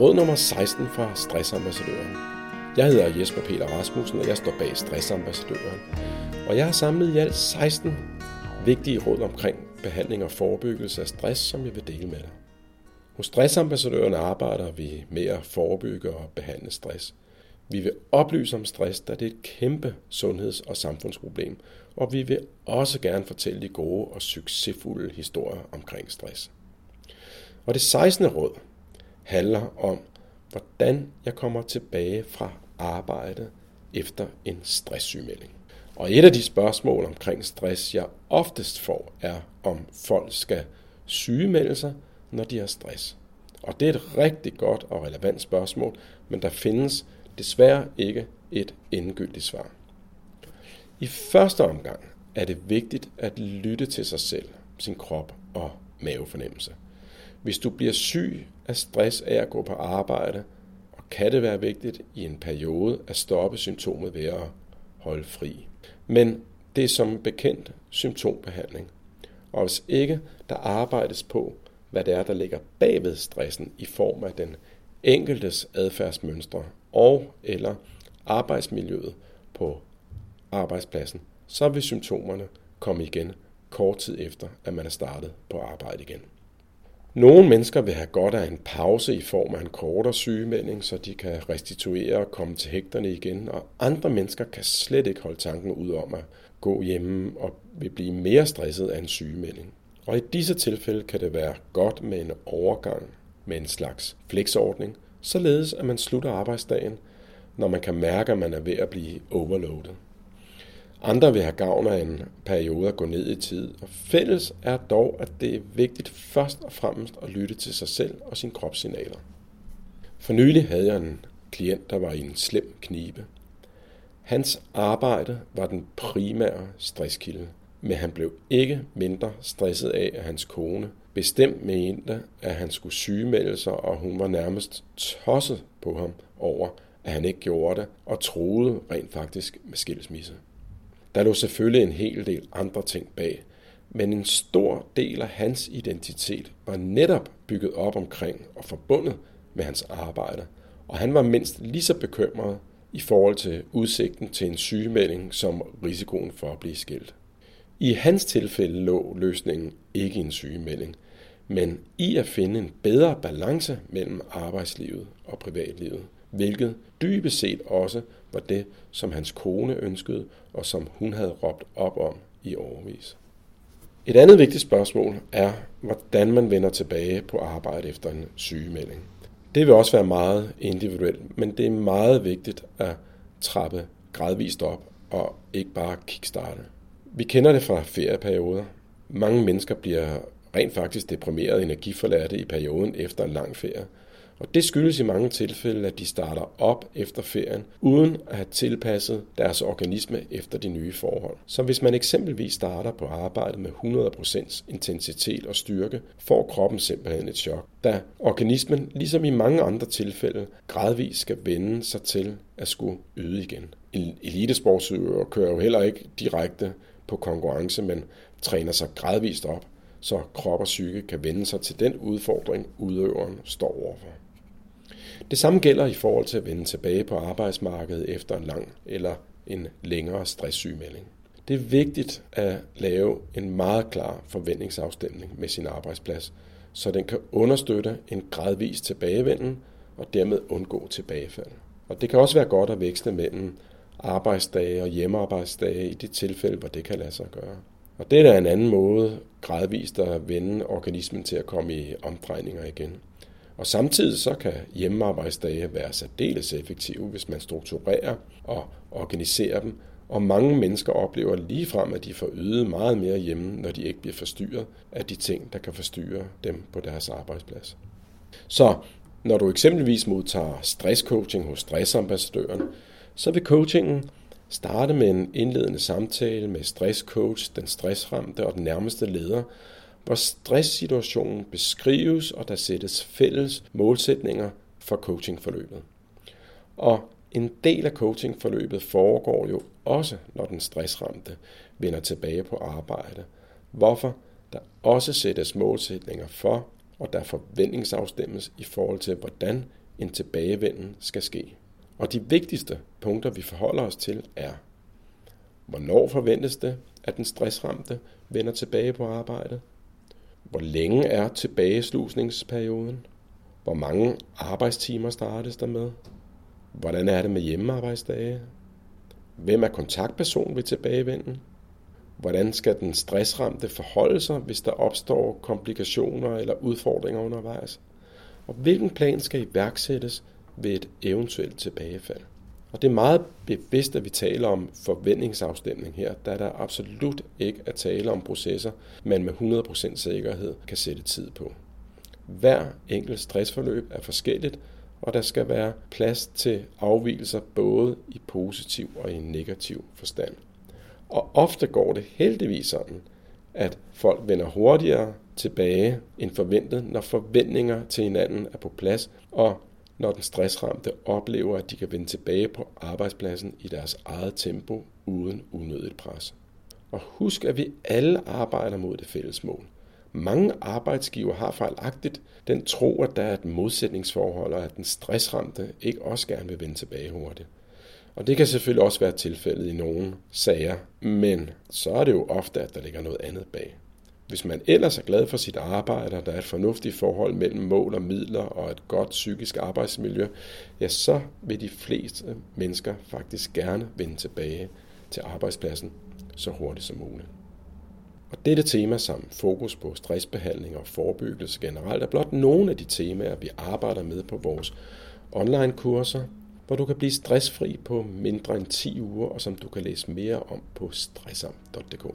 Råd nummer 16 fra Stressambassadøren. Jeg hedder Jesper Peter Rasmussen, og jeg står bag Stressambassadøren. Og jeg har samlet i alt 16 vigtige råd omkring behandling og forebyggelse af stress, som jeg vil dele med dig. Hos Stressambassadøren arbejder vi med at forebygge og behandle stress. Vi vil oplyse om stress, da det er et kæmpe sundheds- og samfundsproblem, og vi vil også gerne fortælle de gode og succesfulde historier omkring stress. Og det 16. råd handler om, hvordan jeg kommer tilbage fra arbejde efter en stresssygemelding. Og et af de spørgsmål omkring stress, jeg oftest får, er, om folk skal sygemelde sig, når de har stress. Og det er et rigtig godt og relevant spørgsmål, men der findes desværre ikke et endegyldigt svar. I første omgang er det vigtigt at lytte til sig selv, sin krop og mavefornemmelse. Hvis du bliver syg af stress af at gå på arbejde, og kan det være vigtigt i en periode at stoppe symptomet ved at holde fri. Men det er som bekendt symptombehandling. Og hvis ikke der arbejdes på, hvad det er, der ligger bagved stressen i form af den enkeltes adfærdsmønstre og eller arbejdsmiljøet på arbejdspladsen, så vil symptomerne komme igen kort tid efter, at man er startet på arbejde igen. Nogle mennesker vil have godt af en pause i form af en kortere sygemelding, så de kan restituere og komme til hægterne igen, og andre mennesker kan slet ikke holde tanken ud om at gå hjemme og vil blive mere stresset af en sygemelding. Og i disse tilfælde kan det være godt med en overgang med en slags flexordning, således at man slutter arbejdsdagen, når man kan mærke, at man er ved at blive overloadet. Andre vil have gavn af en periode at gå ned i tid, og fælles er dog, at det er vigtigt først og fremmest at lytte til sig selv og sine kropssignaler. For nylig havde jeg en klient, der var i en slem knibe. Hans arbejde var den primære stresskilde, men han blev ikke mindre stresset af, at hans kone bestemt mente, at han skulle sygemelde sig, og hun var nærmest tosset på ham over, at han ikke gjorde det, og troede rent faktisk med skilsmisse. Der lå selvfølgelig en hel del andre ting bag, men en stor del af hans identitet var netop bygget op omkring og forbundet med hans arbejde, og han var mindst lige så bekymret i forhold til udsigten til en sygemelding som risikoen for at blive skilt. I hans tilfælde lå løsningen ikke i en sygemelding, men i at finde en bedre balance mellem arbejdslivet og privatlivet, hvilket dybest set også var det, som hans kone ønskede, og som hun havde råbt op om i overvis. Et andet vigtigt spørgsmål er, hvordan man vender tilbage på arbejde efter en sygemelding. Det vil også være meget individuelt, men det er meget vigtigt at trappe gradvist op og ikke bare kickstarte. Vi kender det fra ferieperioder. Mange mennesker bliver rent faktisk deprimeret energiforladte i perioden efter en lang ferie. Og det skyldes i mange tilfælde, at de starter op efter ferien, uden at have tilpasset deres organisme efter de nye forhold. Så hvis man eksempelvis starter på arbejdet med 100% intensitet og styrke, får kroppen simpelthen et chok, da organismen, ligesom i mange andre tilfælde, gradvist skal vende sig til at skulle yde igen. En elitesportsøver kører jo heller ikke direkte på konkurrence, men træner sig gradvist op, så krop og psyke kan vende sig til den udfordring, udøveren står overfor. Det samme gælder i forhold til at vende tilbage på arbejdsmarkedet efter en lang eller en længere stresssygemelding. Det er vigtigt at lave en meget klar forventningsafstemning med sin arbejdsplads, så den kan understøtte en gradvis tilbagevenden og dermed undgå tilbagefald. Og det kan også være godt at vækste mellem arbejdsdage og hjemmearbejdsdage i de tilfælde, hvor det kan lade sig gøre. Og det er da en anden måde gradvist at vende organismen til at komme i omdrejninger igen. Og samtidig så kan hjemmearbejdsdage være særdeles effektive, hvis man strukturerer og organiserer dem. Og mange mennesker oplever ligefrem, at de får ydet meget mere hjemme, når de ikke bliver forstyrret af de ting, der kan forstyrre dem på deres arbejdsplads. Så når du eksempelvis modtager stresscoaching hos stressambassadøren, så vil coachingen starte med en indledende samtale med stresscoach, den stressramte og den nærmeste leder, hvor stresssituationen beskrives, og der sættes fælles målsætninger for coachingforløbet. Og en del af coachingforløbet foregår jo også, når den stressramte vender tilbage på arbejde, hvorfor der også sættes målsætninger for, og der forventningsafstemmes i forhold til, hvordan en tilbagevenden skal ske. Og de vigtigste punkter, vi forholder os til, er, hvornår forventes det, at den stressramte vender tilbage på arbejdet? Hvor længe er tilbageslusningsperioden? Hvor mange arbejdstimer startes der med? Hvordan er det med hjemmearbejdsdage? Hvem er kontaktperson ved tilbagevenden? Hvordan skal den stressramte forholde sig, hvis der opstår komplikationer eller udfordringer undervejs? Og hvilken plan skal iværksættes ved et eventuelt tilbagefald? Og det er meget bevidst, at vi taler om forventningsafstemning her, da der absolut ikke er tale om processer, man med 100% sikkerhed kan sætte tid på. Hver enkelt stressforløb er forskelligt, og der skal være plads til afvielser både i positiv og i negativ forstand. Og ofte går det heldigvis sådan, at folk vender hurtigere tilbage end forventet, når forventninger til hinanden er på plads, og når den stressramte oplever, at de kan vende tilbage på arbejdspladsen i deres eget tempo uden unødigt pres. Og husk, at vi alle arbejder mod det fælles mål. Mange arbejdsgiver har fejlagtigt den tro, at der er et modsætningsforhold, og at den stressramte ikke også gerne vil vende tilbage hurtigt. Og det kan selvfølgelig også være tilfældet i nogle sager, men så er det jo ofte, at der ligger noget andet bag. Hvis man ellers er glad for sit arbejde, og der er et fornuftigt forhold mellem mål og midler og et godt psykisk arbejdsmiljø, ja, så vil de fleste mennesker faktisk gerne vende tilbage til arbejdspladsen så hurtigt som muligt. Og dette tema samt fokus på stressbehandling og forebyggelse generelt er blot nogle af de temaer, vi arbejder med på vores online-kurser, hvor du kan blive stressfri på mindre end 10 uger, og som du kan læse mere om på stressam.dk.